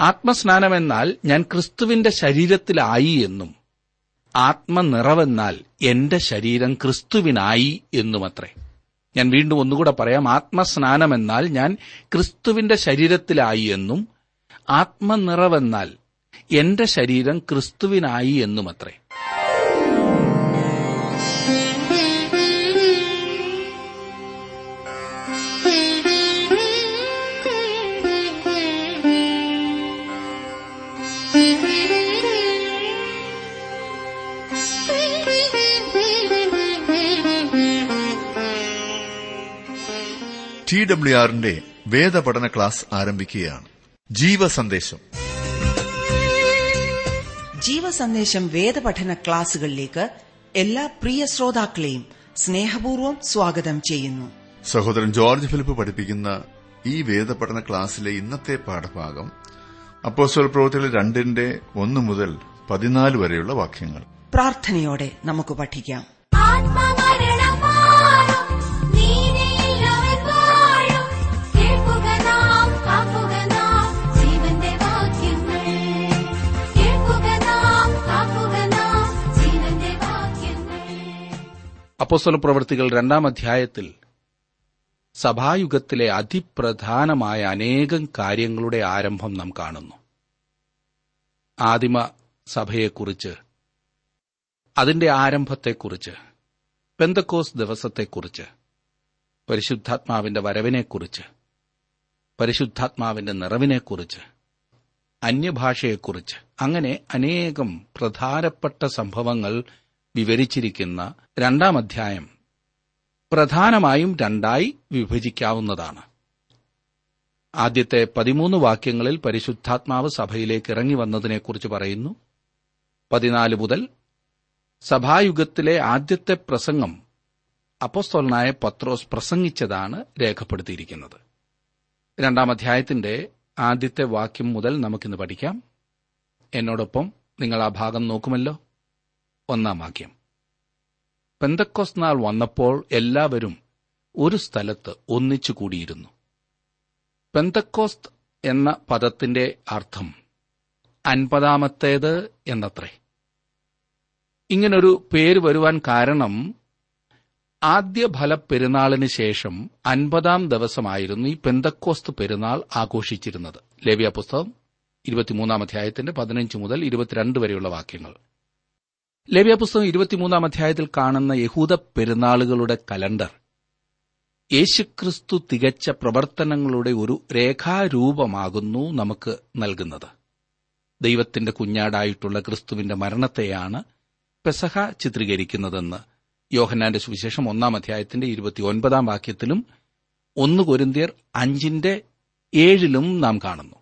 ആത്മസ്നാനമെന്നാൽ ഞാൻ ക്രിസ്തുവിന്റെ ശരീരത്തിലായി എന്നും ആത്മനിറവെന്നാൽ എന്റെ ശരീരം ക്രിസ്തുവിനായി എന്നുമത്രേ. ഞാൻ വീണ്ടും ഒന്നുകൂടെ പറയാം. ആത്മസ്നാനമെന്നാൽ ഞാൻ ക്രിസ്തുവിന്റെ ശരീരത്തിലായി എന്നും ആത്മനിറവെന്നാൽ എന്റെ ശരീരം ക്രിസ്തുവിനായി എന്നുമത്രേ. ടി ഡബ്ല്യു ആറിന്റെ വേദപഠന ക്ലാസ് ആരംഭിക്കുകയാണ്. ജീവസന്ദേശം. ജീവസന്ദേശം വേദപഠന ക്ലാസുകളിലേക്ക് എല്ലാ പ്രിയ ശ്രോതാക്കളെയും സ്നേഹപൂർവം സ്വാഗതം ചെയ്യുന്നു. സഹോദരൻ ജോർജ് ഫിലിപ്പ് പഠിപ്പിക്കുന്ന ഈ വേദപഠന ക്ലാസ്സിലെ ഇന്നത്തെ പാഠഭാഗം അപ്പോസ്തല പ്രവൃത്തികൾ രണ്ടിന്റെ ഒന്ന് മുതൽ പതിനാല് വരെയുള്ള വാക്യങ്ങൾ. പ്രാർത്ഥനയോടെ നമുക്ക് പഠിക്കാം. അപ്പോസ്തല പ്രവൃത്തികൾ രണ്ടാം അധ്യായത്തിൽ സഭായുഗത്തിലെ അതിപ്രധാനമായ അനേകം കാര്യങ്ങളുടെ ആരംഭം നാം കാണുന്നു. ആദിമ സഭയെക്കുറിച്ച് അതിന്റെ ആരംഭത്തെക്കുറിച്ച് പെന്തക്കോസ് ദിവസത്തെക്കുറിച്ച് പരിശുദ്ധാത്മാവിന്റെ വരവിനെക്കുറിച്ച് പരിശുദ്ധാത്മാവിന്റെ നിറവിനെക്കുറിച്ച് അന്യഭാഷയെക്കുറിച്ച് അങ്ങനെ അനേകം പ്രധാനപ്പെട്ട സംഭവങ്ങൾ വിവരിച്ചിരിക്കുന്ന രണ്ടാം അധ്യായം പ്രധാനമായും രണ്ടായി വിഭജിക്കാവുന്നതാണ്. ആദ്യത്തെ പതിമൂന്ന് വാക്യങ്ങളിൽ പരിശുദ്ധാത്മാവ് സഭയിലേക്ക് ഇറങ്ങി വന്നതിനെക്കുറിച്ച് പറയുന്നു. പതിനാല് മുതൽ സഭായുഗത്തിലെ ആദ്യത്തെ പ്രസംഗം അപ്പോസ്തോലനായ പത്രോസ് പ്രസംഗിച്ചതാണ് രേഖപ്പെടുത്തിയിരിക്കുന്നത്. രണ്ടാം അധ്യായത്തിന്റെ ആദ്യത്തെ വാക്യം മുതൽ നമുക്കിന്ന് പഠിക്കാം. എന്നോടൊപ്പം നിങ്ങൾ ആ ഭാഗം നോക്കുമല്ലോ. ഒന്നാം വാക്യം. പെന്തക്കോസ് നാൾ വന്നപ്പോൾ എല്ലാവരും ഒരു സ്ഥലത്ത് ഒന്നിച്ചു കൂടിയിരുന്നു. പെന്തക്കോസ്ത് എന്ന പദത്തിന്റെ അർത്ഥം അൻപതാമത്തേത് എന്നത്രേ. ഇങ്ങനൊരു പേര് വരുവാൻ കാരണം ആദ്യ ഫല പെരുന്നാളിന് ശേഷം അൻപതാം ദിവസമായിരുന്നു ഈ പെന്തക്കോസ്ത് പെരുന്നാൾ ആഘോഷിച്ചിരുന്നത്. ലേവ്യ പുസ്തകം ഇരുപത്തിമൂന്നാം അധ്യായത്തിന്റെ പതിനഞ്ച് മുതൽ ഇരുപത്തിരണ്ട് വരെയുള്ള വാക്യങ്ങൾ. ലേവ്യ പുസ്തകം ഇരുപത്തിമൂന്നാം അധ്യായത്തിൽ കാണുന്ന യഹൂദ പെരുന്നാളുകളുടെ കലണ്ടർ. യേശുക്രിസ്തു തികച്ച പ്രവർത്തനങ്ങളുടെ ഒരു രേഖാരൂപമാകുന്നു നമുക്ക് നൽകുന്നത്. ദൈവത്തിന്റെ കുഞ്ഞാടായിട്ടുള്ള ക്രിസ്തുവിന്റെ മരണത്തെയാണ് പെസഹ ചിത്രീകരിക്കുന്നതെന്ന് യോഹന്നാന്റെ സുവിശേഷം ഒന്നാം അധ്യായത്തിന്റെ ഇരുപത്തിയൊൻപതാം വാക്യത്തിലും ഒന്ന് കൊരിന്തിയർ അഞ്ചിന്റെ ഏഴിലും നാം കാണുന്നു.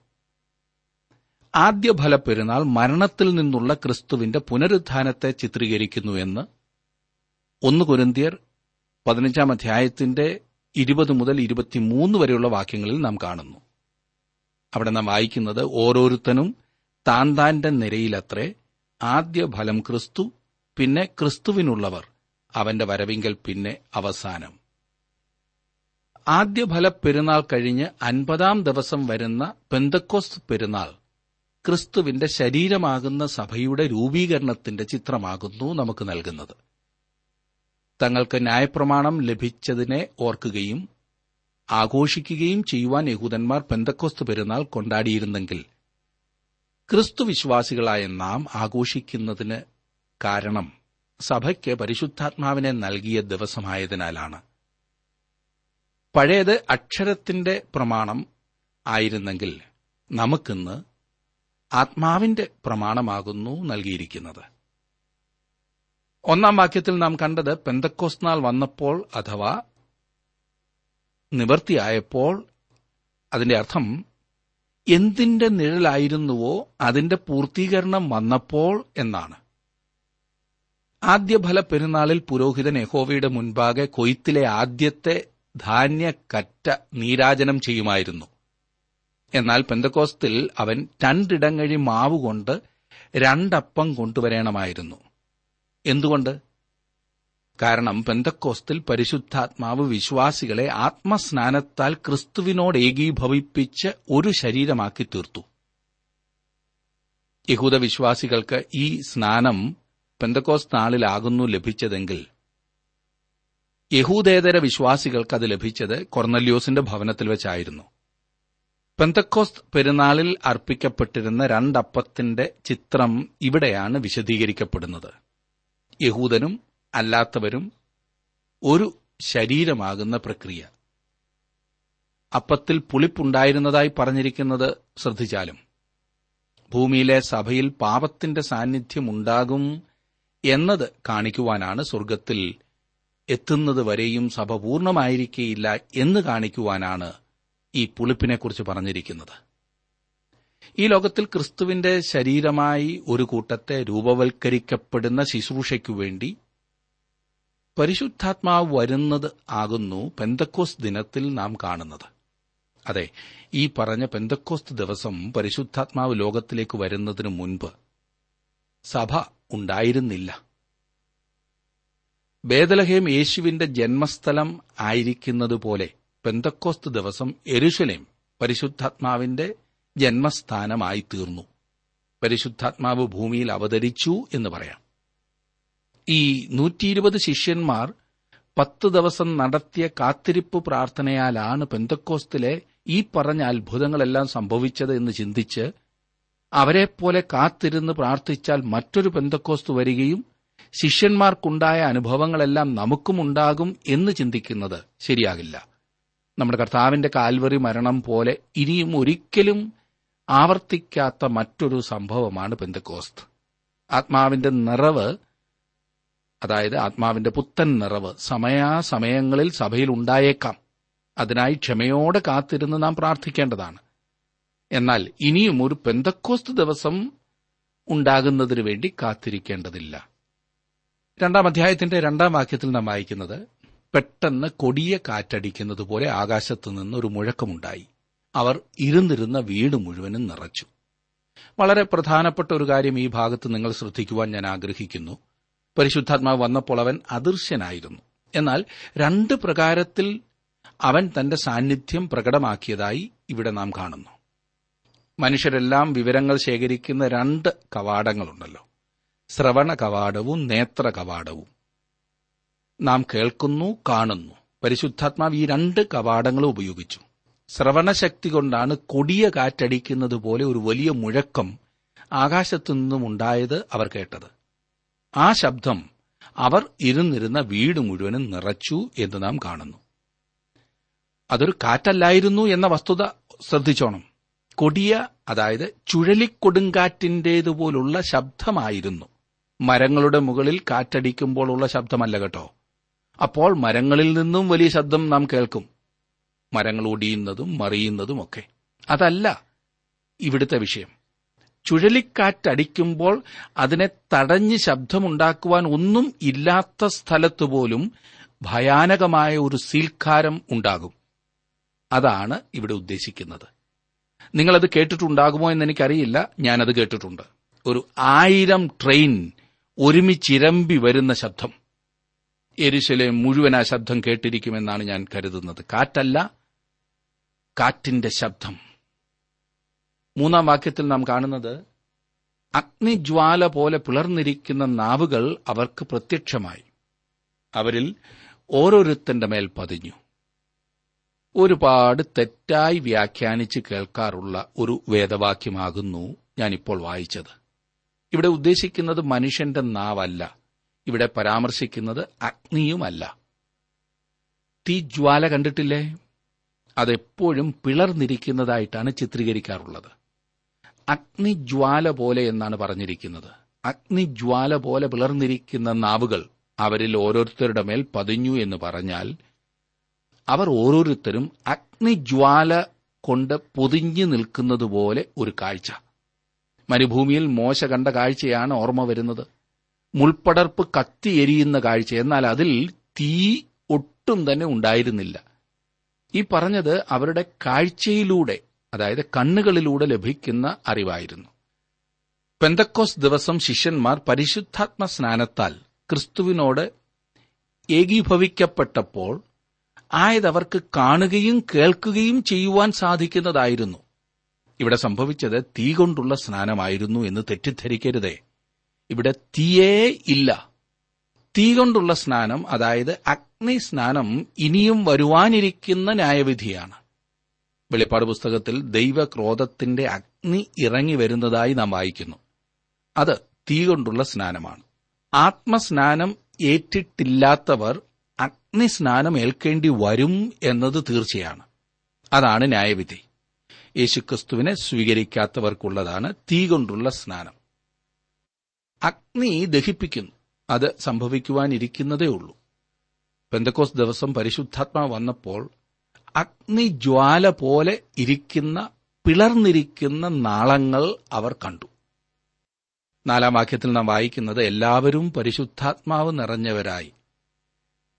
ആദ്യ ഫല പെരുന്നാൾ മരണത്തിൽ നിന്നുള്ള ക്രിസ്തുവിന്റെ പുനരുത്ഥാനത്തെ ചിത്രീകരിക്കുന്നുവെന്ന് ഒന്ന് കുരുന്തിയർ പതിനഞ്ചാം അധ്യായത്തിന്റെ ഇരുപത് മുതൽ ഇരുപത്തിമൂന്ന് വരെയുള്ള വാക്യങ്ങളിൽ നാം കാണുന്നു. അവിടെ നാം വായിക്കുന്നത് ഓരോരുത്തനും താൻ താന്റെ നിരയിലത്രേ ആദ്യ ഫലം ക്രിസ്തു പിന്നെ ക്രിസ്തുവിനുള്ളവർ അവന്റെ വരവിങ്കൽ പിന്നെ അവസാനം. ആദ്യ ഫല പെരുന്നാൾ കഴിഞ്ഞ് അൻപതാം ദിവസം വരുന്ന പെന്തക്കോസ് പെരുന്നാൾ ക്രിസ്തുവിന്റെ ശരീരമാകുന്ന സഭയുടെ രൂപീകരണത്തിന്റെ ചിത്രമാകുന്നു നമുക്ക് നൽകുന്നത്. തങ്ങൾക്ക് ന്യായപ്രമാണം ലഭിച്ചതിനെ ഓർക്കുകയും ആഘോഷിക്കുകയും ചെയ്യുവാൻ യഹൂദന്മാർ പെന്തക്കോസ്തു പെരുന്നാൾ കൊണ്ടാടിയിരുന്നെങ്കിൽ ക്രിസ്തുവിശ്വാസികളായ നാം ആഘോഷിക്കുന്നതിന് കാരണം സഭയ്ക്ക് പരിശുദ്ധാത്മാവിനെ നൽകിയ ദിവസമായതിനാലാണ്. പഴയത് അക്ഷരത്തിന്റെ പ്രമാണം ആയിരുന്നെങ്കിൽ നമുക്കിന്ന് ആത്മാവിന്റെ പ്രമാണമാകുന്നു നൽകിയിരിക്കുന്നത്. ഒന്നാം വാക്യത്തിൽ നാം കണ്ടത് പെന്തക്കോസ് നാൾ വന്നപ്പോൾ അഥവാ നിവർത്തിയായപ്പോൾ അതിന്റെ അർത്ഥം എന്തിന്റെ നിഴലായിരുന്നുവോ അതിന്റെ പൂർത്തീകരണം വന്നപ്പോൾ എന്നാണ്. ആദ്യഫല പെരുന്നാളിൽ പുരോഹിതൻ യഹോവയുടെ മുൻപാകെ കൊയ്ത്തിലെ ആദ്യത്തെ ധാന്യക്കറ്റ നീരാജനം ചെയ്യുമായിരുന്നു. എന്നാൽ പെന്തക്കോസ്തിൽ അവൻ രണ്ടിടങ്ങഴി മാവ് കൊണ്ട് രണ്ടപ്പം കൊണ്ടുവരേണമായിരുന്നു. എന്തുകൊണ്ട്? കാരണം പെന്തക്കോസ്തിൽ പരിശുദ്ധാത്മാവ് വിശ്വാസികളെ ആത്മസ്നാനത്താൽ ക്രിസ്തുവിനോട് ഏകീഭവിപ്പിച്ച് ഒരു ശരീരമാക്കി തീർത്തു. യഹൂദ വിശ്വാസികൾക്ക് ഈ സ്നാനം പെന്തക്കോസ് നാളിലാകുന്നു ലഭിച്ചതെങ്കിൽ യഹൂദേതര വിശ്വാസികൾക്ക് അത് ലഭിച്ചത് കൊർന്നല്യോസിന്റെ ഭവനത്തിൽ വെച്ചായിരുന്നു. പെന്തക്കോസ്ത് പെരുന്നാളിൽ അർപ്പിക്കപ്പെട്ടിരുന്ന രണ്ടപ്പത്തിന്റെ ചിത്രം ഇവിടെയാണ് വിശദീകരിക്കപ്പെടുന്നത്. യഹൂദനും അല്ലാത്തവരും ഒരു ശരീരമാകുന്ന പ്രക്രിയ. അപ്പത്തിൽ പുളിപ്പുണ്ടായിരുന്നതായി പറഞ്ഞിരിക്കുന്നത് ശ്രദ്ധിച്ചാലും. ഭൂമിയിലെ സഭയിൽ പാപത്തിന്റെ സാന്നിധ്യമുണ്ടാകും എന്നത് കാണിക്കുവാനാണ് സ്വർഗത്തിൽ എത്തുന്നത് വരെയും സഭ പൂർണമായിരിക്കേയില്ല എന്ന് കാണിക്കുവാനാണ് ഈ പുളിപ്പിനെക്കുറിച്ച് പറഞ്ഞിരിക്കുന്നത്. ഈ ലോകത്തിൽ ക്രിസ്തുവിന്റെ ശരീരമായി ഒരു കൂട്ടത്തെ രൂപവൽക്കരിക്കപ്പെടുന്ന ശുശ്രൂഷയ്ക്കു വേണ്ടി പരിശുദ്ധാത്മാവ് വരുന്നത് ആകുന്നു പെന്തക്കോസ് ദിനത്തിൽ നാം കാണുന്നത്. അതെ ഈ പറഞ്ഞ പെന്തക്കോസ്ത് ദിവസം പരിശുദ്ധാത്മാവ് ലോകത്തിലേക്ക് വരുന്നതിനു മുൻപ് സഭ ഉണ്ടായിരുന്നില്ല. ബേദലഹേം യേശുവിന്റെ ജന്മസ്ഥലം ആയിരിക്കുന്നതുപോലെ പെന്തക്കോസ്ത് ദിവസം എരുഷലേം പരിശുദ്ധാത്മാവിന്റെ ജന്മസ്ഥാനമായി തീർന്നു പരിശുദ്ധാത്മാവ് ഭൂമിയിൽ അവതരിച്ചു എന്ന് പറയാം. ഈ നൂറ്റിയിരുപത് ശിഷ്യന്മാർ പത്ത് ദിവസം നടത്തിയ കാത്തിരിപ്പ് പ്രാർത്ഥനയാലാണ് പെന്തക്കോസ്തിലെ ഈ പറഞ്ഞ അത്ഭുതങ്ങളെല്ലാം സംഭവിച്ചത് എന്ന് ചിന്തിച്ച് അവരെപ്പോലെ കാത്തിരുന്ന് പ്രാർത്ഥിച്ചാൽ മറ്റൊരു പെന്തക്കോസ്തു വരികയും ശിഷ്യന്മാർക്കുണ്ടായ അനുഭവങ്ങളെല്ലാം നമുക്കുമുണ്ടാകും എന്ന് ചിന്തിക്കുന്നത് ശരിയാകില്ല. നമ്മുടെ കർത്താവിന്റെ കാൽവറി മരണം പോലെ ഇനിയും ഒരിക്കലും ആവർത്തിക്കാത്ത മറ്റൊരു സംഭവമാണ് പെന്തക്കോസ്ത്. ആത്മാവിന്റെ നിറവ് അതായത് ആത്മാവിന്റെ പുത്തൻ നിറവ് സമയാസമയങ്ങളിൽ സഭയിൽ ഉണ്ടായേക്കാം. അതിനായി ക്ഷമയോടെ കാത്തിരുന്ന് നാം പ്രാർത്ഥിക്കേണ്ടതാണ്. എന്നാൽ ഇനിയും ഒരു പെന്തക്കോസ്ത് ദിവസം ഉണ്ടാകുന്നതിനു വേണ്ടി കാത്തിരിക്കേണ്ടതില്ല. രണ്ടാം അധ്യായത്തിന്റെ രണ്ടാം വാക്യത്തിൽ നാം വായിക്കുന്നത് പെട്ടെന്ന് കൊടിയ കാറ്റടിക്കുന്നത് പോലെ ആകാശത്തു നിന്ന് ഒരു മുഴക്കമുണ്ടായി. അവർ ഇരുന്നിരുന്ന വീട് മുഴുവനും നിറച്ചു. വളരെ പ്രധാനപ്പെട്ട ഒരു കാര്യം ഈ ഭാഗത്ത് നിങ്ങൾ ശ്രദ്ധിക്കുവാൻ ഞാൻ ആഗ്രഹിക്കുന്നു. പരിശുദ്ധാത്മാവ് വന്നപ്പോൾ അവൻ അദൃശ്യനായിരുന്നു. എന്നാൽ രണ്ട് പ്രകാരത്തിൽ അവൻ തന്റെ സാന്നിധ്യം പ്രകടമാക്കിയതായി ഇവിടെ നാം കാണുന്നു. മനുഷ്യരെല്ലാം വിവരങ്ങൾ ശേഖരിക്കുന്ന രണ്ട് കവാടങ്ങളുണ്ടല്ലോ. ശ്രവണ കവാടവും നേത്ര കവാടവും നാം കേൾക്കുന്നു കാണുന്നു. പരിശുദ്ധാത്മാവ് ഈ രണ്ട് കവാടങ്ങളും ഉപയോഗിച്ചു. ശ്രവണശക്തി കൊണ്ടാണ് കൊടിയ കാറ്റടിക്കുന്നത് പോലെ ഒരു വലിയ മുഴക്കം ആകാശത്തു നിന്നും ഉണ്ടായത് അവർ കേട്ടത്. ആ ശബ്ദം അവർ ഇരുന്നിരുന്ന വീട് മുഴുവനും നിറച്ചു എന്ന് നാം കാണുന്നു. അതൊരു കാറ്റല്ലായിരുന്നു എന്ന വസ്തുത ശ്രദ്ധിച്ചോണം. കൊടിയ അതായത് ചുഴലിക്കൊടുങ്കാറ്റിന്റേതുപോലുള്ള ശബ്ദമായിരുന്നു. മരങ്ങളുടെ മുകളിൽ കാറ്റടിക്കുമ്പോഴുള്ള ശബ്ദമല്ല കേട്ടോ. അപ്പോൾ മരങ്ങളിൽ നിന്നും വലിയ ശബ്ദം നാം കേൾക്കും. മരങ്ങൾ ഒടിയുന്നതും മറിയുന്നതുമൊക്കെ അതല്ല ഇവിടുത്തെ വിഷയം. ചുഴലിക്കാറ്റടിക്കുമ്പോൾ അതിനെ തടഞ്ഞ് ശബ്ദമുണ്ടാക്കുവാൻ ഒന്നും ഇല്ലാത്ത സ്ഥലത്തുപോലും ഭയാനകമായ ഒരു സീൽക്കാരം ഉണ്ടാകും. അതാണ് ഇവിടെ ഉദ്ദേശിക്കുന്നത്. നിങ്ങളത് കേട്ടിട്ടുണ്ടാകുമോ എന്ന് എനിക്കറിയില്ല ഞാനത് കേട്ടിട്ടുണ്ട്. ഒരു ആയിരം ട്രെയിൻ ഒരുമിച്ചിരമ്പി വരുന്ന ശബ്ദം. എരിശിലെ മുഴുവൻ ആ ശബ്ദം കേട്ടിരിക്കുമെന്നാണ് ഞാൻ കരുതുന്നത്. കാറ്റല്ല കാറ്റിന്റെ ശബ്ദം. മൂന്നാം വാക്യത്തിൽ നാം കാണുന്നത് അഗ്നിജ്വാല പോലെ പിളർന്നിരിക്കുന്ന നാവുകൾ അവർക്ക് പ്രത്യക്ഷമായി. അവരിൽ ഓരോരുത്തന്റെ മേൽ പതിഞ്ഞു. ഒരുപാട് തെറ്റായി വ്യാഖ്യാനിച്ച് കേൾക്കാറുള്ള ഒരു വേദവാക്യമാകുന്നു ഞാനിപ്പോൾ വായിച്ചത്. ഇവിടെ ഉദ്ദേശിക്കുന്നത് മനുഷ്യന്റെ നാവല്ല. ഇവിടെ പരാമർശിക്കുന്നത് അഗ്നിയുമല്ല. തീജ്വാല കണ്ടിട്ടില്ലേ? അതെപ്പോഴും പിളർന്നിരിക്കുന്നതായിട്ടാണ് ചിത്രീകരിക്കാറുള്ളത്. അഗ്നിജ്വാല പോലെ എന്നാണ് പറഞ്ഞിരിക്കുന്നത്. അഗ്നിജ്വാല പോലെ പിളർന്നിരിക്കുന്ന നാവുകൾ അവരിൽ ഓരോരുത്തരുടെ മേൽ പതിഞ്ഞു എന്ന് പറഞ്ഞാൽ അവർ ഓരോരുത്തരും അഗ്നിജ്വാല കൊണ്ട് പൊതിഞ്ഞു നിൽക്കുന്നതുപോലെ ഒരു കാഴ്ച. മരുഭൂമിയിൽ മോശ കണ്ട കാഴ്ചയാണ് ഓർമ്മ വരുന്നത്. മുൾപ്പടർപ്പ് കത്തി എരിയുന്ന കാഴ്ച. എന്നാൽ അതിൽ തീ ഒട്ടും തന്നെ ഉണ്ടായിരുന്നില്ല. ഈ പറഞ്ഞത് അവരുടെ കാഴ്ചയിലൂടെ അതായത് കണ്ണുകളിലൂടെ ലഭിക്കുന്ന അറിവായിരുന്നു. പെന്തക്കോസ് ദിവസം ശിഷ്യന്മാർ പരിശുദ്ധാത്മ സ്നാനത്താൽ ക്രിസ്തുവിനോട് ഏകീഭവിക്കപ്പെട്ടപ്പോൾ ആയതവർക്ക് കാണുകയും കേൾക്കുകയും ചെയ്യുവാൻ സാധിക്കുന്നതായിരുന്നു. ഇവിടെ സംഭവിച്ചത് തീ കൊണ്ടുള്ള സ്നാനമായിരുന്നു എന്ന് തെറ്റിദ്ധരിക്കരുതേ. ഇവിടെ തീയേ ഇല്ല. തീ കൊണ്ടുള്ള സ്നാനം അതായത് അഗ്നി സ്നാനം ഇനിയും വരുവാനിരിക്കുന്ന ന്യായവിധിയാണ്. വെളിപ്പാട് പുസ്തകത്തിൽ ദൈവക്രോധത്തിന്റെ അഗ്നി ഇറങ്ങി വരുന്നതായി നാം വായിക്കുന്നു. അത് തീ കൊണ്ടുള്ള സ്നാനമാണ്. ആത്മസ്നാനം ഏറ്റിട്ടില്ലാത്തവർ അഗ്നിസ്നാനം ഏൽക്കേണ്ടി വരും എന്നത് തീർച്ചയാണ്. അതാണ് ന്യായവിധി. യേശുക്രിസ്തുവിനെ സ്വീകരിക്കാത്തവർക്കുള്ളതാണ് തീ കൊണ്ടുള്ള സ്നാനം. അഗ്നി ദഹിപ്പിക്കുന്നു. അത് സംഭവിക്കുവാനിരിക്കുന്നതേ ഉള്ളൂ. പെന്തക്കോസ് ദിവസം പരിശുദ്ധാത്മാവ് വന്നപ്പോൾ അഗ്നിജ്വാല പോലെ ഇരിക്കുന്ന പിളർന്നിരിക്കുന്ന നാളങ്ങൾ അവർ കണ്ടു. നാലാം വാക്യത്തിൽ നാം വായിക്കുന്നത് എല്ലാവരും പരിശുദ്ധാത്മാവ് നിറഞ്ഞവരായി.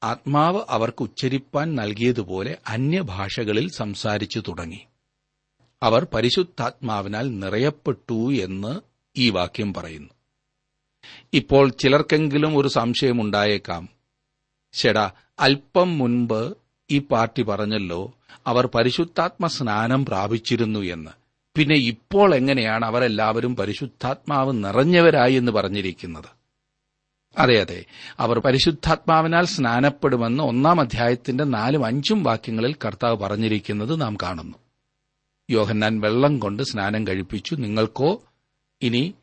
ആത്മാവ് അവർക്ക് ഉച്ചരിപ്പാൻ നൽകിയതുപോലെ അന്യഭാഷകളിൽ സംസാരിച്ചു തുടങ്ങി. അവർ പരിശുദ്ധാത്മാവിനാൽ നിറയപ്പെട്ടു എന്ന് ഈ വാക്യം പറയുന്നു. ഇപ്പോൾ ചിലർക്കെങ്കിലും ഒരു സംശയമുണ്ടായേക്കാം ചേടാ അല്പം മുൻപ് ഈ പാർട്ടി പറഞ്ഞല്ലോ അവർ പരിശുദ്ധാത്മ സ്നാനം പ്രാപിച്ചിരുന്നു എന്ന്. പിന്നെ ഇപ്പോൾ എങ്ങനെയാണ് അവരെല്ലാവരും പരിശുദ്ധാത്മാവ് നിറഞ്ഞവരായി എന്ന് പറഞ്ഞിരിക്കുന്നത്? അതെ അതെ. അവർ പരിശുദ്ധാത്മാവിനാൽ സ്നാനപ്പെടുമെന്ന് ഒന്നാം അധ്യായത്തിന്റെ നാലും അഞ്ചും വാക്യങ്ങളിൽ കർത്താവ് പറഞ്ഞിരിക്കുന്നത് നാം കാണുന്നു. യോഹന്നാൻ വെള്ളം കൊണ്ട് സ്നാനം കഴിപ്പിച്ചു നിങ്ങൾക്കോ ഇനി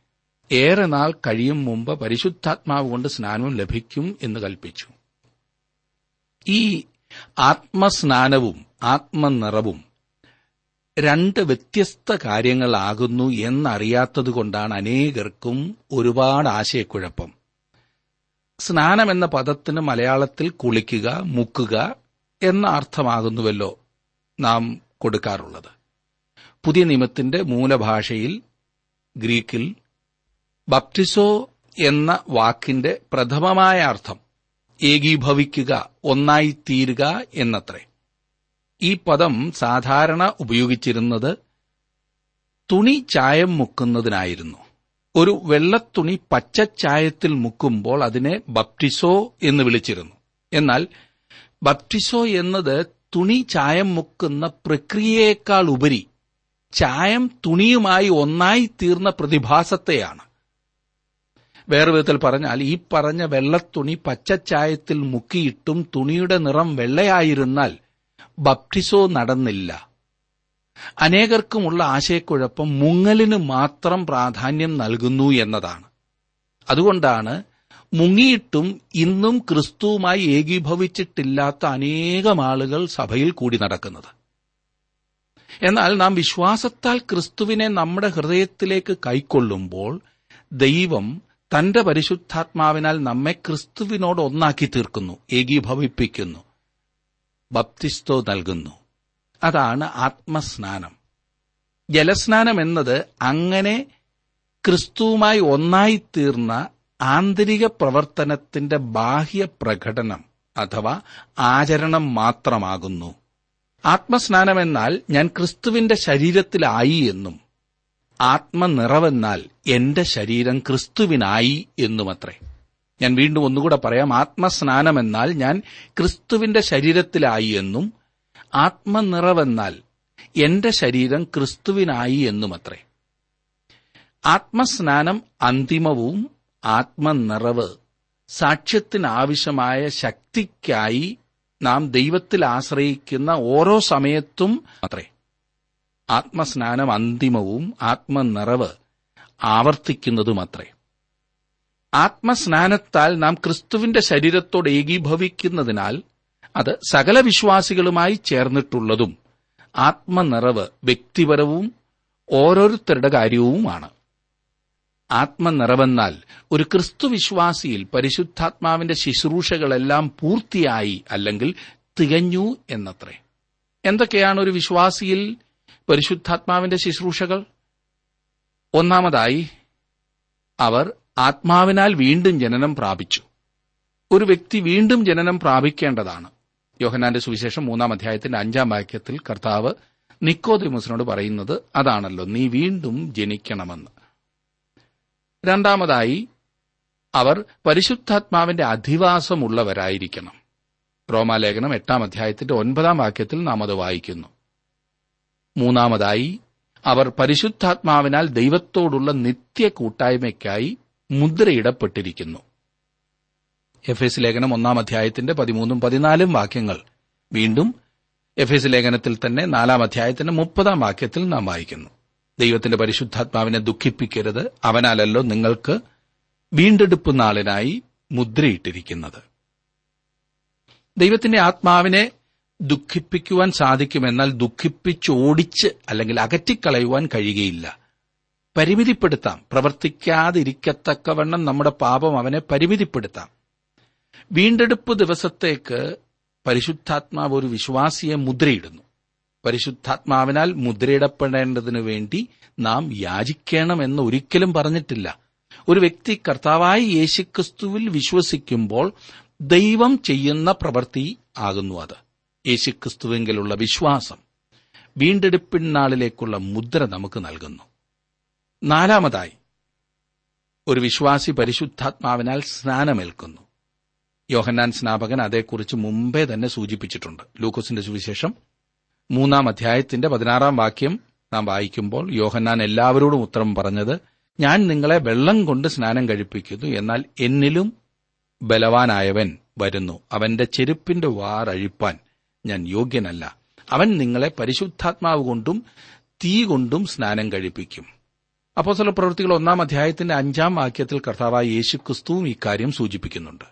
ഏറെ നാൾ കഴിയും മുമ്പ് പരിശുദ്ധാത്മാവ് കൊണ്ട് സ്നാനവും ലഭിക്കും എന്ന് കൽപ്പിച്ചു. ഈ ആത്മസ്നാനവും ആത്മനിറവും രണ്ട് വ്യത്യസ്ത കാര്യങ്ങളാകുന്നു എന്നറിയാത്തതുകൊണ്ടാണ് അനേകർക്കും ഒരുപാട് ആശയക്കുഴപ്പം. സ്നാനം എന്ന പദത്തിന് മലയാളത്തിൽ കുളിക്കുക മുക്കുക എന്ന അർത്ഥമാകുന്നുവല്ലോ നാം കൊടുക്കാറുള്ളത്. പുതിയ നിയമത്തിന്റെ മൂലഭാഷയിൽ ഗ്രീക്കിൽ ബപ്റ്റിസോ എന്ന വാക്കിന്റെ പ്രഥമമായ അർത്ഥം ഏകീഭവിക്കുക ഒന്നായി തീരുക എന്നത്രേ. ഈ പദം സാധാരണ ഉപയോഗിച്ചിരുന്നത് തുണി ചായം മുക്കുന്നതിനായിരുന്നു. ഒരു വെള്ളത്തുണി പച്ചച്ചായത്തിൽ മുക്കുമ്പോൾ അതിനെ ബപ്റ്റിസോ എന്ന് വിളിച്ചിരുന്നു. എന്നാൽ ബപ്റ്റിസോ എന്നത് തുണി ചായം മുക്കുന്ന പ്രക്രിയയേക്കാൾ ഉപരി ചായം തുണിയുമായി ഒന്നായി തീർന്ന പ്രതിഭാസത്തെയാണ്. വേറെ വിധത്തിൽ പറഞ്ഞാൽ ഈ പറഞ്ഞ വെള്ളത്തുണി പച്ചച്ചായത്തിൽ മുക്കിയിട്ടും തുണിയുടെ നിറം വെള്ളയായിരുന്നാൽ ബപ്റ്റിസോ നടന്നില്ല. അനേകർക്കുമുള്ള ആശയക്കുഴപ്പം മുങ്ങലിന് മാത്രം പ്രാധാന്യം നൽകുന്നു എന്നതാണ്. അതുകൊണ്ടാണ് മുങ്ങിയിട്ടും ഇന്നും ക്രിസ്തുവുമായി ഏകീഭവിച്ചിട്ടില്ലാത്ത അനേകം ആളുകൾ സഭയിൽ കൂടി നടക്കുന്നത്. എന്നാൽ നാം വിശ്വാസത്താൽ ക്രിസ്തുവിനെ നമ്മുടെ ഹൃദയത്തിലേക്ക് കൈക്കൊള്ളുമ്പോൾ ദൈവം തന്റെ പരിശുദ്ധാത്മാവിനാൽ നമ്മെ ക്രിസ്തുവിനോട് ഒന്നാക്കി തീർക്കുന്നു ഏകീഭവിപ്പിക്കുന്നു ബപ്തിസ്തോ നൽകുന്നു. അതാണ് ആത്മസ്നാനം. ജലസ്നാനം എന്നത് അങ്ങനെ ക്രിസ്തുവുമായി ഒന്നായിത്തീർന്ന ആന്തരിക പ്രവർത്തനത്തിന്റെ ബാഹ്യ പ്രകടനം അഥവാ ആചരണം മാത്രമാകുന്നു. ആത്മസ്നാനമെന്നാൽ ഞാൻ ക്രിസ്തുവിന്റെ ശരീരത്തിലായി എന്നും ആത്മനിറവെന്നാൽ എന്റെ ശരീരം ക്രിസ്തുവിനായി എന്നുമത്രേ. ഞാൻ വീണ്ടും ഒന്നുകൂടെ പറയാം ആത്മസ്നാനമെന്നാൽ ഞാൻ ക്രിസ്തുവിന്റെ ശരീരത്തിലായി എന്നും ആത്മനിറവെന്നാൽ എന്റെ ശരീരം ക്രിസ്തുവിനായി എന്നുമത്രേ. ആത്മസ്നാനം അന്തിമവും ആത്മനിറവ് സാക്ഷ്യത്തിനാവശ്യമായ ശക്തിക്കായി നാം ദൈവത്തിൽ ആശ്രയിക്കുന്ന ഓരോ സമയത്തും അത്രേ. ആത്മസ്നാനം അന്തിമവും ആത്മനിറവ് ആവർത്തിക്കുന്നതുമത്രേ. ആത്മസ്നാനത്താൽ നാം ക്രിസ്തുവിന്റെ ശരീരത്തോട് ഏകീഭവിക്കുന്നതിനാൽ അത് സകല വിശ്വാസികളുമായി ചേർന്നിട്ടുള്ളതും ആത്മനിറവ് വ്യക്തിപരവും ഓരോരുത്തരുടെ കാര്യവുമാണ്. ആത്മനിറവെന്നാൽ ഒരു ക്രിസ്തുവിശ്വാസിയിൽ പരിശുദ്ധാത്മാവിന്റെ ശുശ്രൂഷകളെല്ലാം പൂർത്തിയായി അല്ലെങ്കിൽ തികഞ്ഞു എന്നത്രേ. എന്തൊക്കെയാണ് ഒരു വിശ്വാസിയിൽ പരിശുദ്ധാത്മാവിന്റെ ശുശ്രൂഷകൾ. ഒന്നാമതായി അവർ ആത്മാവിനാൽ വീണ്ടും ജനനം പ്രാപിച്ചു. ഒരു വ്യക്തി വീണ്ടും ജനനം പ്രാപിക്കേണ്ടതാണ്. യോഹനാന്റെ സുവിശേഷം മൂന്നാം അധ്യായത്തിന്റെ അഞ്ചാം വാക്യത്തിൽ കർത്താവ് നിക്കോദിമുസിനോട് പറയുന്നത് അതാണല്ലോ നീ വീണ്ടും ജനിക്കണമെന്ന്. രണ്ടാമതായി അവർ പരിശുദ്ധാത്മാവിന്റെ അധിവാസമുള്ളവരായിരിക്കണം. റോമാലേഖനം എട്ടാം അധ്യായത്തിന്റെ ഒൻപതാം വാക്യത്തിൽ നാം അത് വായിക്കുന്നു. മൂന്നാമതായി അവർ പരിശുദ്ധാത്മാവിനാൽ ദൈവത്തോടുള്ള നിത്യ കൂട്ടായ്മയ്ക്കായി മുദ്രയിടപ്പെട്ടിരിക്കുന്നു. എഫ് എസ് ലേഖനം ഒന്നാം അധ്യായത്തിന്റെ പതിമൂന്നും പതിനാലും വാക്യങ്ങൾ. വീണ്ടും എഫ് എസ് ലേഖനത്തിൽ തന്നെ നാലാം അധ്യായത്തിന്റെ മുപ്പതാം വാക്യത്തിൽ നാം വായിക്കുന്നു. ദൈവത്തിന്റെ പരിശുദ്ധാത്മാവിനെ ദുഃഖിപ്പിക്കരുത്. അവനാലല്ലോ നിങ്ങൾക്ക് വീണ്ടെടുപ്പ് നാളിനായി മുദ്രയിട്ടിരിക്കുന്നത്. ദൈവത്തിന്റെ ആത്മാവിനെ ദുഃഖിപ്പിക്കുവാൻ സാധിക്കും എന്നാൽ ദുഃഖിപ്പിച്ചോടിച്ച് അല്ലെങ്കിൽ അകറ്റിക്കളയുവാൻ കഴിയുകയില്ല. പരിമിതിപ്പെടുത്താം. പ്രവർത്തിക്കാതിരിക്കത്തക്കവണ്ണം നമ്മുടെ പാപം അവനെ പരിമിതിപ്പെടുത്താം. വീണ്ടെടുപ്പ് ദിവസത്തേക്ക് പരിശുദ്ധാത്മാവ് ഒരു വിശ്വാസിയെ മുദ്രയിടുന്നു. പരിശുദ്ധാത്മാവിനാൽ മുദ്രയിടപ്പെടേണ്ടതിനു വേണ്ടി നാം യാചിക്കണമെന്ന് ഒരിക്കലും പറഞ്ഞിട്ടില്ല. ഒരു വ്യക്തി കർത്താവായ യേശുക്രിസ്തുവിൽ വിശ്വസിക്കുമ്പോൾ ദൈവം ചെയ്യുന്ന പ്രവൃത്തി ആകുന്നു അത്. യേശുക്രിസ്തുവെങ്കിലുള്ള വിശ്വാസം വീണ്ടെടുപ്പിനാളിലേക്കുള്ള മുദ്ര നമുക്ക് നൽകുന്നു. നാലാമതായി ഒരു വിശ്വാസി പരിശുദ്ധാത്മാവിനാൽ സ്നാനമേൽക്കുന്നു. യോഹന്നാൻ സ്നാപകൻ അതേക്കുറിച്ച് മുമ്പേ തന്നെ സൂചിപ്പിച്ചിട്ടുണ്ട്. ലൂക്കോസിന്റെ സുവിശേഷം മൂന്നാം അധ്യായത്തിന്റെ പതിനാറാം വാക്യം നാം വായിക്കുമ്പോൾ യോഹന്നാൻ എല്ലാവരോടും ഉത്തരം പറഞ്ഞത് ഞാൻ നിങ്ങളെ വെള്ളം കൊണ്ട് സ്നാനം കഴിപ്പിക്കുന്നു എന്നാൽ എന്നിലും ബലവാനായവൻ വരുന്നു. അവന്റെ ചെരുപ്പിന്റെ വാർ അഴിപ്പാൻ ഞാൻ യോഗ്യനല്ല. അവൻ നിങ്ങളെ പരിശുദ്ധാത്മാവ് കൊണ്ടും തീ കൊണ്ടും സ്നാനം കഴിപ്പിക്കും. അപ്പോസല പ്രവൃത്തികൾ ഒന്നാം അധ്യായത്തിന്റെ അഞ്ചാം വാക്യത്തിൽ കർത്താവായ യേശു ക്രിസ്തുവും ഇക്കാര്യം സൂചിപ്പിക്കുന്നുണ്ട്.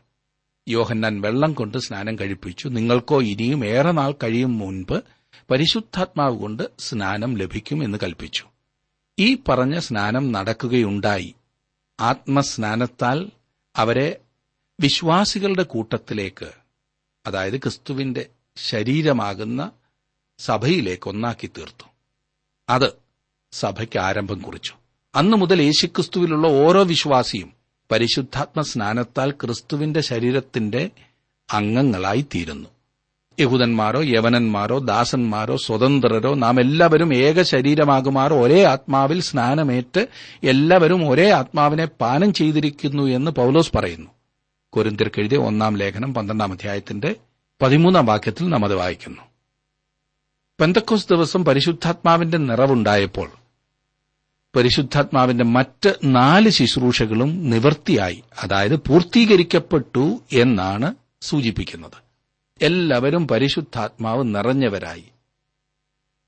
യോഹന്നാൻ വെള്ളം കൊണ്ട് സ്നാനം കഴിപ്പിച്ചു. നിങ്ങൾക്കോ ഇനിയും ഏറെ നാൾ കഴിയും മുൻപ് പരിശുദ്ധാത്മാവ് കൊണ്ട് സ്നാനം ലഭിക്കും എന്ന് കൽപ്പിച്ചു. ഈ പറഞ്ഞ സ്നാനം നടക്കുകയുണ്ടായി. ആത്മസ്നാനത്താൽ അവരെ വിശ്വാസികളുടെ കൂട്ടത്തിലേക്ക് അതായത് ക്രിസ്തുവിന്റെ ശരീരമാകുന്ന സഭയിലേക്ക് ഒന്നാക്കി തീർത്തു അത് സഭയ്ക്ക് ആരംഭം കുറിച്ചു. അന്നു മുതൽ യേശുക്രിസ്തുവിലുള്ള ഓരോ വിശ്വാസിയും പരിശുദ്ധാത്മ സ്നാനത്താൽ ക്രിസ്തുവിന്റെ ശരീരത്തിന്റെ അംഗങ്ങളായി തീരുന്നു യഹൂദന്മാരോ യവനന്മാരോ ദാസന്മാരോ സ്വതന്ത്രരോ നാം എല്ലാവരും ഏക ശരീരമാകുമാർ ഒരേ ആത്മാവിൽ സ്നാനമേറ്റ് എല്ലാവരും ഒരേ ആത്മാവിനെ പാനം ചെയ്തിരിക്കുന്നു എന്ന് പൗലോസ് പറയുന്നു. കൊരിന്തിർക്കെഴുതിയ ഒന്നാം ലേഖനം പന്ത്രണ്ടാം അധ്യായത്തിന്റെ പതിമൂന്നാം വാക്യത്തിൽ നാം അത് വായിക്കുന്നു. പെന്തക്കോസ് ദിവസം പരിശുദ്ധാത്മാവിന്റെ നിറവുണ്ടായപ്പോൾ പരിശുദ്ധാത്മാവിന്റെ മറ്റ് നാല് ശുശ്രൂഷകളും നിവൃത്തിയായി അതായത് പൂർത്തീകരിക്കപ്പെട്ടു എന്നാണ് സൂചിപ്പിക്കുന്നത്. എല്ലാവരും പരിശുദ്ധാത്മാവ് നിറഞ്ഞവരായി.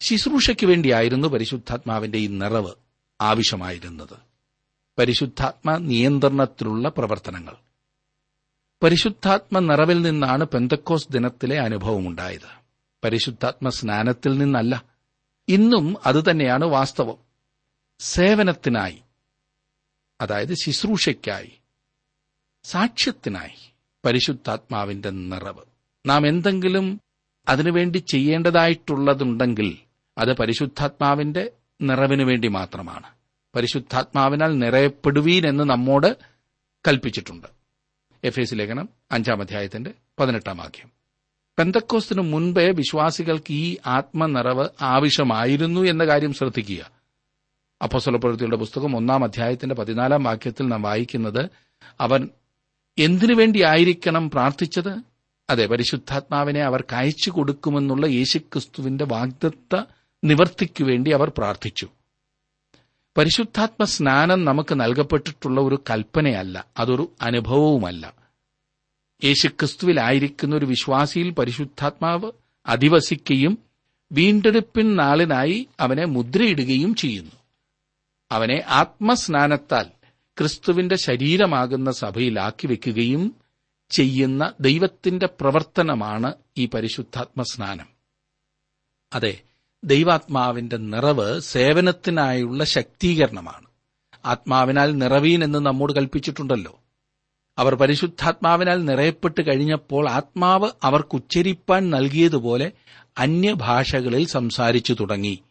ശുശ്രൂഷയ്ക്ക് വേണ്ടിയായിരുന്നു പരിശുദ്ധാത്മാവിന്റെ ഈ നിറവ് ആവശ്യമായിരുന്നത്. പരിശുദ്ധാത്മ നിയന്ത്രണത്തിലുള്ള പ്രവർത്തനങ്ങൾ. പരിശുദ്ധാത്മ നിറവിൽ നിന്നാണ് പെന്തക്കോസ് ദിനത്തിലെ അനുഭവമുണ്ടായത്. പരിശുദ്ധാത്മ സ്നാനത്തിൽ നിന്നല്ല ഇന്നും അതുതന്നെയാണ് വാസ്തവം. സേവനത്തിനായി അതായത് ശുശ്രൂഷയ്ക്കായി സാക്ഷ്യത്തിനായി പരിശുദ്ധാത്മാവിന്റെ നിറവ്. നാം എന്തെങ്കിലും അതിനുവേണ്ടി ചെയ്യേണ്ടതായിട്ടുള്ളതുണ്ടെങ്കിൽ അത് പരിശുദ്ധാത്മാവിന്റെ നിറവിനു വേണ്ടി മാത്രമാണ്. പരിശുദ്ധാത്മാവിനാൽ നിറയപ്പെടുവീൻ എന്ന് നമ്മോട് കൽപ്പിച്ചിട്ടുണ്ട്. എഫ് എസ് ലേഖനം അഞ്ചാം അധ്യായത്തിന്റെ പതിനെട്ടാം വാക്യം. പെന്തക്കോസ്തിനു മുൻപേ വിശ്വാസികൾക്ക് ഈ ആത്മനിറവ് ആവശ്യമായിരുന്നു എന്ന കാര്യം ശ്രദ്ധിക്കുക. അപ്പോസ്വലപ്രവൃത്തിയുടെ പുസ്തകം ഒന്നാം അധ്യായത്തിന്റെ പതിനാലാം വാക്യത്തിൽ നാം വായിക്കുന്നത് അവൻ എന്തിനു വേണ്ടിയായിരിക്കണം പ്രാർത്ഥിച്ചത്? അതെ പരിശുദ്ധാത്മാവിനെ അവർക്ക് അയച്ചു കൊടുക്കുമെന്നുള്ള യേശുക്രിസ്തുവിന്റെ വാഗ്ദത്ത നിവർത്തിക്കുവേണ്ടി അവർ പ്രാർത്ഥിച്ചു. പരിശുദ്ധാത്മ സ്നാനം നമുക്ക് നൽകപ്പെട്ടിട്ടുള്ള ഒരു കൽപ്പനയല്ല. അതൊരു അനുഭവവുമല്ല. യേശുക്രിസ്തുവിലായിരിക്കുന്ന ഒരു വിശ്വാസിയിൽ പരിശുദ്ധാത്മാവ് അധിവസിക്കുകയും വീണ്ടെടുപ്പിൻ നാളിനായി അവനെ മുദ്രയിടുകയും ചെയ്യുന്നു. അവനെ ആത്മസ്നാനത്താൽ ക്രിസ്തുവിന്റെ ശരീരമാകുന്ന സഭയിലാക്കി വെക്കുകയും ചെയ്യുന്ന ദൈവത്തിന്റെ പ്രവർത്തനമാണ് ഈ പരിശുദ്ധാത്മ സ്നാനം അതെ ദൈവാത്മാവിന്റെ നിറവ് സേവനത്തിനായുള്ള ശക്തീകരണമാണ്. ആത്മാവിനാൽ നിറവീൻ എന്ന് നമ്മോട് കൽപ്പിച്ചിട്ടുണ്ടല്ലോ. അവർ പരിശുദ്ധാത്മാവിനാൽ നിറയപ്പെട്ട് കഴിഞ്ഞപ്പോൾ ആത്മാവ് അവർക്ക് ഉച്ചരിപ്പാൻ നൽകിയതുപോലെ അന്യഭാഷകളിൽ സംസാരിച്ചു തുടങ്ങി.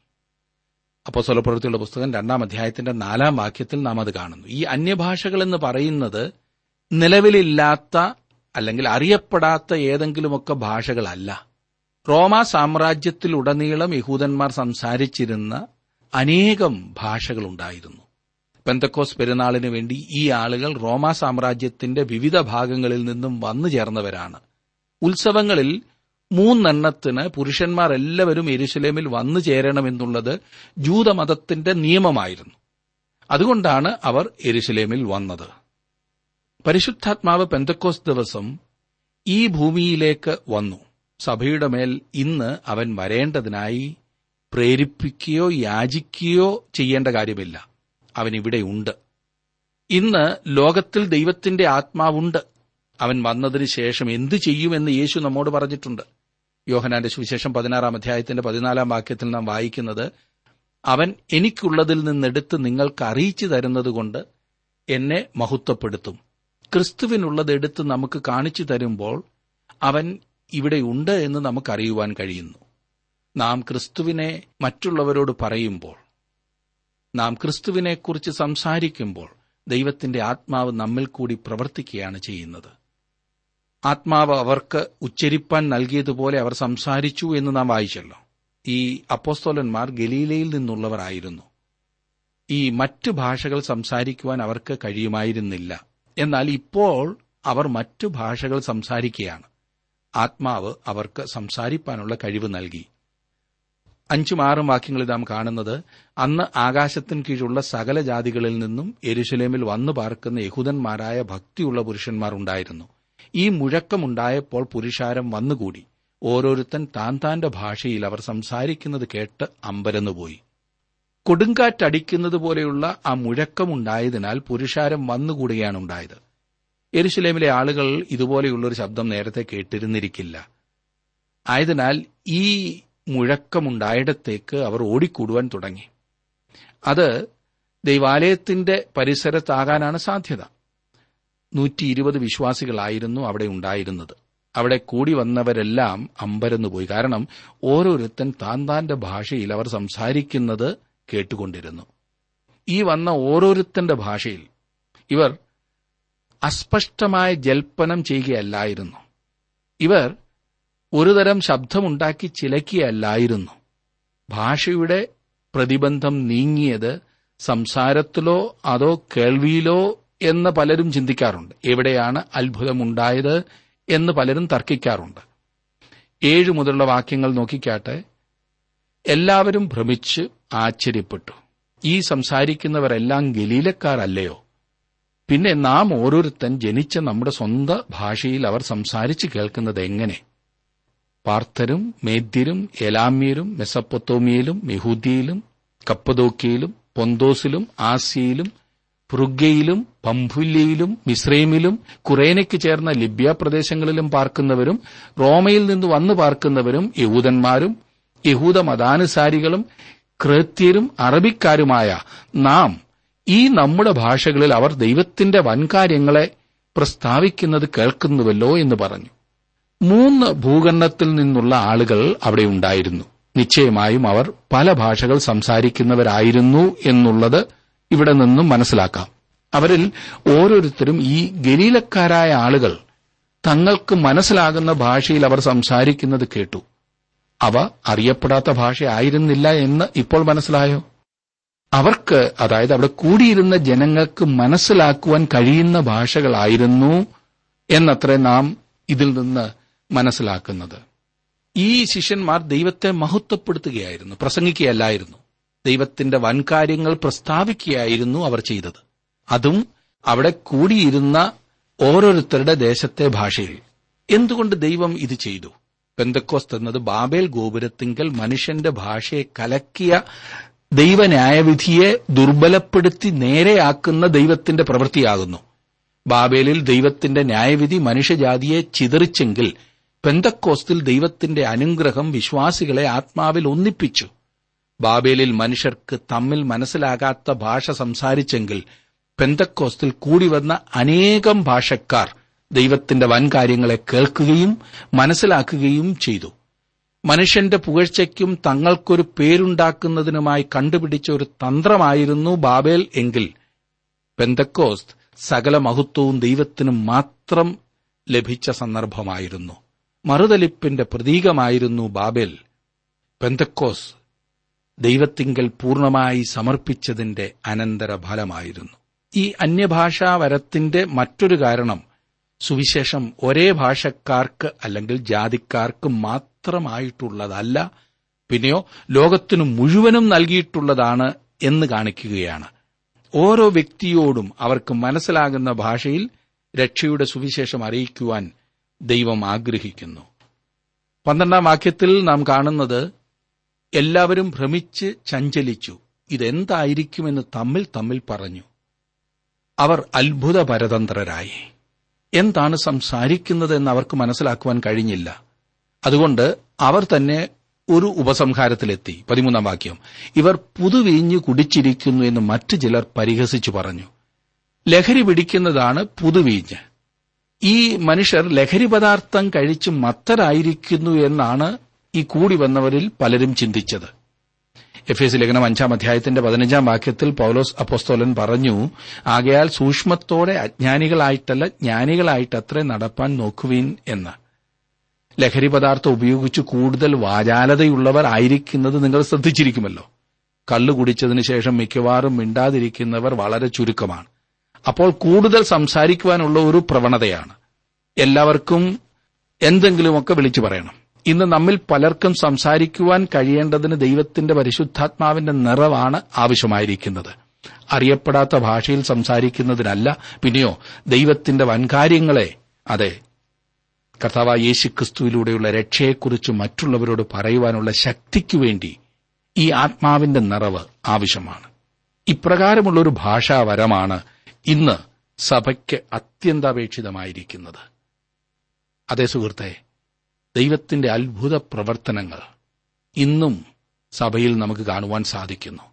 അപ്പോൾ സ്വലപ്രവൃത്തിയുള്ള പുസ്തകം രണ്ടാം അധ്യായത്തിന്റെ നാലാം വാക്യത്തിൽ നാം അത് കാണുന്നു. ഈ അന്യഭാഷകൾ എന്ന് പറയുന്നത് നിലവിലില്ലാത്ത അല്ലെങ്കിൽ അറിയപ്പെടാത്ത ഏതെങ്കിലുമൊക്കെ ഭാഷകളല്ല. റോമ സാമ്രാജ്യത്തിലുടനീളം യഹൂദന്മാർ സംസാരിച്ചിരുന്ന അനേകം ഭാഷകളുണ്ടായിരുന്നു. പെന്തക്കോസ് പെരുന്നാളിന് വേണ്ടി ഈ ആളുകൾ റോമാ സാമ്രാജ്യത്തിന്റെ വിവിധ ഭാഗങ്ങളിൽ നിന്നും വന്നു ചേർന്നവരാണ്. ഉത്സവങ്ങളിൽ മൂന്നെണ്ണത്തിന് പുരുഷന്മാർ എല്ലാവരും എരുശലേമിൽ വന്നു ചേരണമെന്നുള്ളത് ജൂതമതത്തിന്റെ നിയമമായിരുന്നു. അതുകൊണ്ടാണ് അവർ എരുശലേമിൽ വന്നത്. പരിശുദ്ധാത്മാവ് പെന്തക്കോസ് ദിവസം ഈ ഭൂമിയിലേക്ക് വന്നു. സഭയുടെ മേൽ ഇന്ന് അവൻ വരേണ്ടതിനായി പ്രേരിപ്പിക്കുകയോ യാചിക്കുകയോ ചെയ്യേണ്ട കാര്യമില്ല. അവൻ ഇവിടെയുണ്ട് ഇന്ന് ലോകത്തിൽ ദൈവത്തിന്റെ ആത്മാവുണ്ട്. അവൻ വന്നതിന് ശേഷം എന്തു ചെയ്യുമെന്ന് യേശു നമ്മോട് പറഞ്ഞിട്ടുണ്ട്. യോഹനാന്റെ സുവിശേഷം പതിനാറാം അധ്യായത്തിന്റെ പതിനാലാം വാക്യത്തിൽ നാം വായിക്കുന്നത് അവൻ എനിക്കുള്ളതിൽ നിന്നെടുത്ത് നിങ്ങൾക്ക് അറിയിച്ചു തരുന്നതുകൊണ്ട് എന്നെ മഹത്വപ്പെടുത്തും. ക്രിസ്തുവിനുള്ളത് എടുത്ത് നമുക്ക് കാണിച്ചു തരുമ്പോൾ അവൻ ഇവിടെയുണ്ട് എന്ന് നമുക്കറിയുവാൻ കഴിയുന്നു. നാം ക്രിസ്തുവിനെ മറ്റുള്ളവരോട് പറയുമ്പോൾ നാം ക്രിസ്തുവിനെക്കുറിച്ച് സംസാരിക്കുമ്പോൾ ദൈവത്തിന്റെ ആത്മാവ് നമ്മിൽ കൂടി പ്രവർത്തിക്കുകയാണ് ചെയ്യുന്നത്. ആത്മാവ് അവർക്ക് ഉച്ചരിപ്പാൻ നൽകിയതുപോലെ അവർ സംസാരിച്ചു എന്ന് നാം വായിച്ചല്ലോ. ഈ അപ്പോസ്തോലന്മാർ ഗലീലയിൽ നിന്നുള്ളവരായിരുന്നു. ഈ മറ്റു ഭാഷകൾ സംസാരിക്കുവാൻ അവർക്ക് കഴിയുമായിരുന്നില്ല. എന്നാൽ ഇപ്പോൾ അവർ മറ്റു ഭാഷകൾ സംസാരിക്കുകയാണ്. ആത്മാവ് അവർക്ക് സംസാരിപ്പാനുള്ള കഴിവ് നൽകി. അഞ്ചും ആറും വാക്യങ്ങളിൽ നാം കാണുന്നത് അന്ന് ആകാശത്തിന് കീഴുള്ള സകല ജാതികളിൽ നിന്നും എരുശലേമിൽ വന്നു പാർക്കുന്ന യഹൂദന്മാരായ ഭക്തിയുള്ള പുരുഷന്മാർ ഉണ്ടായിരുന്നു. ഈ മുഴക്കമുണ്ടായപ്പോൾ പുരുഷാരം വന്നുകൂടി. ഓരോരുത്തൻ താൻ താന്റെ ഭാഷയിൽ അവർ സംസാരിക്കുന്നത് കേട്ട് അമ്പരന്നുപോയി. കൊടുങ്കാറ്റടിക്കുന്നത് പോലെയുള്ള ആ മുഴക്കമുണ്ടായതിനാൽ പുരുഷാരം വന്നുകൂടുകയാണ് ഉണ്ടായത് എരുശലേമിലെ ആളുകൾ ഇതുപോലെയുള്ളൊരു ശബ്ദം നേരത്തെ കേട്ടിരുന്നിരിക്കില്ല. ആയതിനാൽ ഈ മുഴക്കമുണ്ടായിടത്തേക്ക് അവർ ഓടിക്കൂടുവാൻ തുടങ്ങി. അത് ദൈവാലയത്തിന്റെ പരിസരത്താകാനാണ് സാധ്യത. നൂറ്റി ഇരുപത് വിശ്വാസികളായിരുന്നു അവിടെ ഉണ്ടായിരുന്നത്. അവിടെ കൂടി വന്നവരെല്ലാം അമ്പരന്നുപോയി കാരണം ഓരോരുത്തൻ താൻ താന്റെ ഭാഷയിൽ അവർ സംസാരിക്കുന്നത് കേട്ടുകൊണ്ടിരുന്നു. ഈ വന്ന ഓരോരുത്തന്റെ ഭാഷയിൽ ഇവർ അസ്പഷ്ടമായ ജൽപ്പനം ചെയ്യുകയല്ലായിരുന്നു. ഇവർ ഒരുതരം ശബ്ദമുണ്ടാക്കി ചിലക്കുകയല്ലായിരുന്നു. ഭാഷയുടെ പ്രതിബന്ധം നീങ്ങിയത് സംസാരത്തിലോ അതോ കേൾവിയിലോ എന്ന് പലരും ചിന്തിക്കാറുണ്ട്. എവിടെയാണ് അത്ഭുതമുണ്ടായത് എന്ന് പലരും തർക്കിക്കാറുണ്ട്. ഏഴ് മുതലുള്ള വാക്യങ്ങൾ നോക്കിക്കാട്ടെ. എല്ലാവരും ഭ്രമിച്ച് ആശ്ചര്യപ്പെട്ടു. ഈ സംസാരിക്കുന്നവരെല്ലാം ഗലീലക്കാരല്ലയോ? പിന്നെ നാം ഓരോരുത്തൻ ജനിച്ച നമ്മുടെ സ്വന്തം ഭാഷയിൽ അവർ സംസാരിച്ച് കേൾക്കുന്നത് എങ്ങനെ? പാർത്ഥരും മേദ്യരും എലാമ്യരും മെസപ്പൊത്തോമിയയിലും മെഹൂദിയിലും കപ്പദോക്കിയയിലും പൊന്തോസിലും ആസിയയിലും ഫ്രുഗയിലും പംഫുല്യയിലും മിശ്രൈമിലും കുറേനയ്ക്ക് ചേർന്ന ലിബ്യ പ്രദേശങ്ങളിലും പാർക്കുന്നവരും റോമയിൽ നിന്ന് വന്നു പാർക്കുന്നവരും യഹൂദന്മാരും യഹൂദ മതാനുസാരികളും ക്രേത്യരും അറബിക്കാരുമായ നാം ഈ നമ്മുടെ ഭാഷകളിൽ അവർ ദൈവത്തിന്റെ വൻകാര്യങ്ങളെ പ്രസ്താവിക്കുന്നത് കേൾക്കുന്നുവല്ലോ എന്ന് പറഞ്ഞു. മൂന്ന് ഭൂഖണ്ഡത്തിൽ നിന്നുള്ള ആളുകൾ അവിടെ ഉണ്ടായിരുന്നു. നിശ്ചയമായും അവർ പല ഭാഷകൾ സംസാരിക്കുന്നവരായിരുന്നു എന്നുള്ളത് ഇവിടെ നിന്നും മനസ്സിലാക്കാം. അവരിൽ ഓരോരുത്തരും ഈ ഗലീലക്കാരായ ആളുകൾ തങ്ങൾക്ക് മനസ്സിലാകുന്ന ഭാഷയിൽ അവർ സംസാരിക്കുന്നത് കേട്ടു. അവ അറിയപ്പെടാത്ത ഭാഷയായിരുന്നില്ല എന്ന് ഇപ്പോൾ മനസ്സിലായോ? അവർക്ക് അതായത് അവിടെ കൂടിയിരുന്ന ജനങ്ങൾക്ക് മനസ്സിലാക്കുവാൻ കഴിയുന്ന ഭാഷകളായിരുന്നു എന്നത്രേ നാം ഇതിൽ നിന്ന് മനസ്സിലാക്കുന്നത്. ഈ ശിഷ്യന്മാർ ദൈവത്തെ മഹത്വപ്പെടുത്തുകയായിരുന്നു പ്രസംഗിക്കുകയല്ലായിരുന്നു. ദൈവത്തിന്റെ വൻകാര്യങ്ങൾ പ്രസ്താവിക്കുകയായിരുന്നു അവർ ചെയ്തത്. അതും അവിടെ കൂടിയിരുന്ന ഓരോരുത്തരുടെ ദേശത്തെ ഭാഷയിൽ. എന്തുകൊണ്ട് ദൈവം ഇത് ചെയ്തു? പെന്തക്കോസ്ത് എന്നത് ബാബേൽ ഗോപുരത്തിങ്കൽ മനുഷ്യന്റെ ഭാഷയെ കലക്കിയ ദൈവന്യായവിധിയെ ദുർബലപ്പെടുത്തി നേരെയാക്കുന്ന ദൈവത്തിന്റെ പ്രവൃത്തിയാകുന്നു. ബാബേലിൽ ദൈവത്തിന്റെ ന്യായവിധി മനുഷ്യജാതിയെ ചിതറിച്ചെങ്കിൽ പെന്തക്കോസ്തിൽ ദൈവത്തിന്റെ അനുഗ്രഹം വിശ്വാസികളെ ആത്മാവിൽ ഒന്നിപ്പിച്ചു. ബാബേലിൽ മനുഷ്യർക്ക് തമ്മിൽ മനസ്സിലാകാത്ത ഭാഷ സംസാരിച്ചെങ്കിൽ പെന്തക്കോസ്തിൽ കൂടി വന്ന അനേകം ഭാഷക്കാർ ദൈവത്തിന്റെ വൻകാര്യങ്ങളെ കേൾക്കുകയും മനസ്സിലാക്കുകയും ചെയ്തു. മനുഷ്യന്റെ പുകഴ്ചയ്ക്കും തങ്ങൾക്കൊരു പേരുണ്ടാക്കുന്നതിനുമായി കണ്ടുപിടിച്ച ഒരു തന്ത്രമായിരുന്നു ബാബേൽ എങ്കിൽ പെന്തക്കോസ്ത് സകല മഹത്വവും ദൈവത്തിനും മാത്രം ലഭിച്ച സന്ദർഭമായിരുന്നു. മറുതലിപ്പിന്റെ പ്രതീകമായിരുന്നു ബാബേൽ. പെന്തക്കോസ് ദൈവത്തിങ്കൽ പൂർണമായി സമർപ്പിച്ചതിന്റെ അനന്തര ഫലമായിരുന്നു ഈ അന്യഭാഷാ വരത്തിന്റെ മറ്റൊരു കാരണം സുവിശേഷം ഒരേ ഭാഷക്കാർക്ക് അല്ലെങ്കിൽ ജാതിക്കാർക്ക് മാത്രമായിട്ടുള്ളതല്ല. പിന്നെയോ ലോകത്തിനു മുഴുവനും നൽകിയിട്ടുള്ളതാണ് എന്ന് കാണിക്കുകയാണ്. ഓരോ വ്യക്തിയോടും അവർക്ക് മനസ്സിലാകുന്ന ഭാഷയിൽ രക്ഷയുടെ സുവിശേഷം അറിയിക്കുവാൻ ദൈവം ആഗ്രഹിക്കുന്നു. പന്ത്രണ്ടാം വാക്യത്തിൽ നാം കാണുന്നത് എല്ലാവരും ഭ്രമിച്ച് ചഞ്ചലിച്ചു. ഇതെന്തായിരിക്കുമെന്ന് തമ്മിൽ തമ്മിൽ പറഞ്ഞു. അവർ അത്ഭുത പരതന്ത്രരായി എന്താണ് സംസാരിക്കുന്നതെന്ന് അവർക്ക് മനസ്സിലാക്കുവാൻ കഴിഞ്ഞില്ല. അതുകൊണ്ട് അവർ തന്നെ ഒരു ഉപസംഹാരത്തിലെത്തി. പതിമൂന്നാം വാക്യം. ഇവർ പുതുവീഞ്ഞ് കുടിച്ചിരിക്കുന്നു എന്ന് മറ്റു ചിലർ പരിഹസിച്ചു പറഞ്ഞു. ലഹരി പിടിക്കുന്നതാണ് പുതുവീഞ്ഞ് ഈ മനുഷ്യർ ലഹരി പദാർത്ഥം കഴിച്ച് മത്തരായിരിക്കുന്നു എന്നാണ് ഈ കൂടി വന്നവരിൽ പലരും ചിന്തിച്ചത്. എഫ് എസ് ലേഖനം അഞ്ചാം അധ്യായത്തിന്റെ പതിനഞ്ചാം വാക്യത്തിൽ പൌലോസ് അപ്പോസ്തോലൻ പറഞ്ഞു ആകയാൽ സൂക്ഷ്മത്തോടെ അജ്ഞാനികളായിട്ടല്ല ജ്ഞാനികളായിട്ടത്രേ നടപ്പാൻ നോക്കുവീൻ എന്ന്. ലഹരി പദാർത്ഥം ഉപയോഗിച്ച് കൂടുതൽ വാചാലതയുള്ളവർ ആയിരിക്കുന്നത് നിങ്ങൾ ശ്രദ്ധിച്ചിരിക്കുമല്ലോ. കള്ളു കുടിച്ചതിന് ശേഷം മിക്കവാറും മിണ്ടാതിരിക്കുന്നവർ വളരെ ചുരുക്കമാണ്. അപ്പോൾ കൂടുതൽ സംസാരിക്കുവാനുള്ള ഒരു പ്രവണതയാണ്. എല്ലാവർക്കും എന്തെങ്കിലുമൊക്കെ വിളിച്ചു പറയണം. ഇന്ന് നമ്മിൽ പലർക്കും സംസാരിക്കുവാൻ കഴിയേണ്ടതിന് ദൈവത്തിന്റെ പരിശുദ്ധാത്മാവിന്റെ നിറവാണ് ആവശ്യമായിരിക്കുന്നത്. അറിയപ്പെടാത്ത ഭാഷയിൽ സംസാരിക്കുന്നതിനല്ല പിന്നെയോ ദൈവത്തിന്റെ വൻകാര്യങ്ങളെ അതെ കർത്താവ് യേശു ക്രിസ്തുവിലൂടെയുള്ള രക്ഷയെക്കുറിച്ച് മറ്റുള്ളവരോട് പറയുവാനുള്ള ശക്തിക്കു വേണ്ടി ഈ ആത്മാവിന്റെ നിറവ് ആവശ്യമാണ്. ഇപ്രകാരമുള്ള ഒരു ഭാഷാവരമാണ് ഇന്ന് സഭയ്ക്ക് അത്യന്താപേക്ഷിതമായിരിക്കുന്നത്. അതേ സുഹൃത്തെ ദൈവത്തിന്റെ അത്ഭുത പ്രവർത്തനങ്ങൾ ഇന്നും സഭയിൽ നമുക്ക് കാണുവാൻ സാധിക്കുന്നു.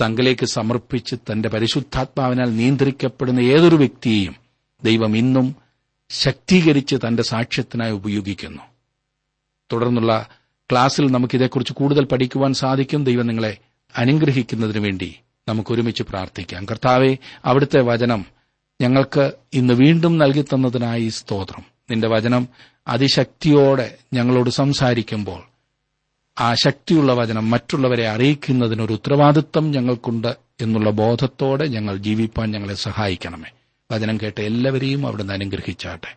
തങ്കിലേക്ക് സമർപ്പിച്ച് തന്റെ പരിശുദ്ധാത്മാവിനാൽ നിയന്ത്രിക്കപ്പെടുന്ന ഏതൊരു വ്യക്തിയെയും ദൈവം ഇന്നും ശക്തീകരിച്ച് തന്റെ സാക്ഷ്യത്തിനായി ഉപയോഗിക്കുന്നു. തുടർന്നുള്ള ക്ലാസ്സിൽ നമുക്കിതേക്കുറിച്ച് കൂടുതൽ പഠിക്കുവാൻ സാധിക്കും. ദൈവം നിങ്ങളെ അനുഗ്രഹിക്കുന്നതിനു വേണ്ടി നമുക്ക് ഒരുമിച്ച് പ്രാർത്ഥിക്കാം. കർത്താവെ അവിടുത്തെ വചനം ഞങ്ങൾക്ക് ഇന്ന് വീണ്ടും നൽകി തന്നതിനായി സ്തോത്രം. നിന്റെ വചനം അതിശക്തിയോടെ ഞങ്ങളോട് സംസാരിക്കുമ്പോൾ ആ ശക്തിയുള്ള വചനം മറ്റുള്ളവരെ അറിയിക്കുന്നതിനൊരു ഉത്തരവാദിത്വം ഞങ്ങൾക്കുണ്ട് എന്നുള്ള ബോധത്തോടെ ഞങ്ങൾ ജീവിപ്പാൻ ഞങ്ങളെ സഹായിക്കണമേ. വചനം കേട്ട എല്ലാവരെയും അവിടുന്ന് അനുഗ്രഹിച്ചാട്ടെ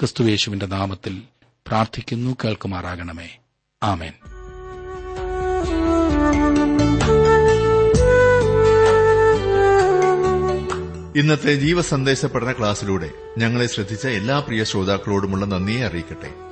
ക്രിസ്തുവേശുവിന്റെ നാമത്തിൽ പ്രാർത്ഥിക്കുന്നു കേൾക്കുമാറാകണമേ. ആമേൻ. ഇന്നത്തെ ജീവസന്ദേശ പഠന ക്ലാസ്സിലൂടെ ഞങ്ങളെ ശ്രദ്ധിച്ച എല്ലാ പ്രിയ ശ്രോതാക്കളോടുമുള്ള നന്ദിയെ അറിയിക്കട്ടെ.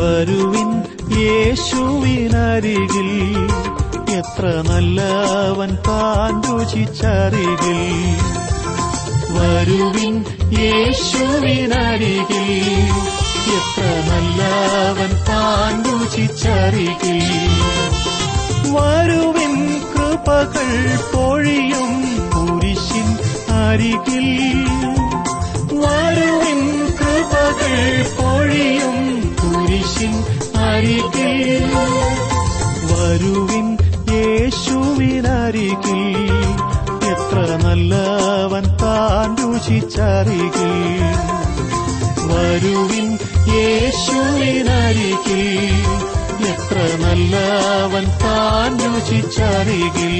വരുവിൻ യേശുവിനരികിൽ. എത്ര നല്ലവൻ താൻ രുചിച്ചരികിൽ വരുവിൻ യേശുവിനരികിൽ. എത്ര നല്ലവൻ താൻ രുചിച്ചരികിൽ വരുവിൻ കൃപകൾ പൊഴിയും കുരിശിൻ അരികിൽ. വരുവിൻ കൃപകൾ പൊഴിയും കുരിശിൻ അരികിൽ. വരുവിൻ യേശുവിനരികിൽ. എത്ര നല്ലവൻ താൻ രുചിച്ചറികിൽ വരുവിൻ യേശുവിനരികിൽ. എത്ര നല്ലവൻ താൻ രുചിച്ചരികിൽ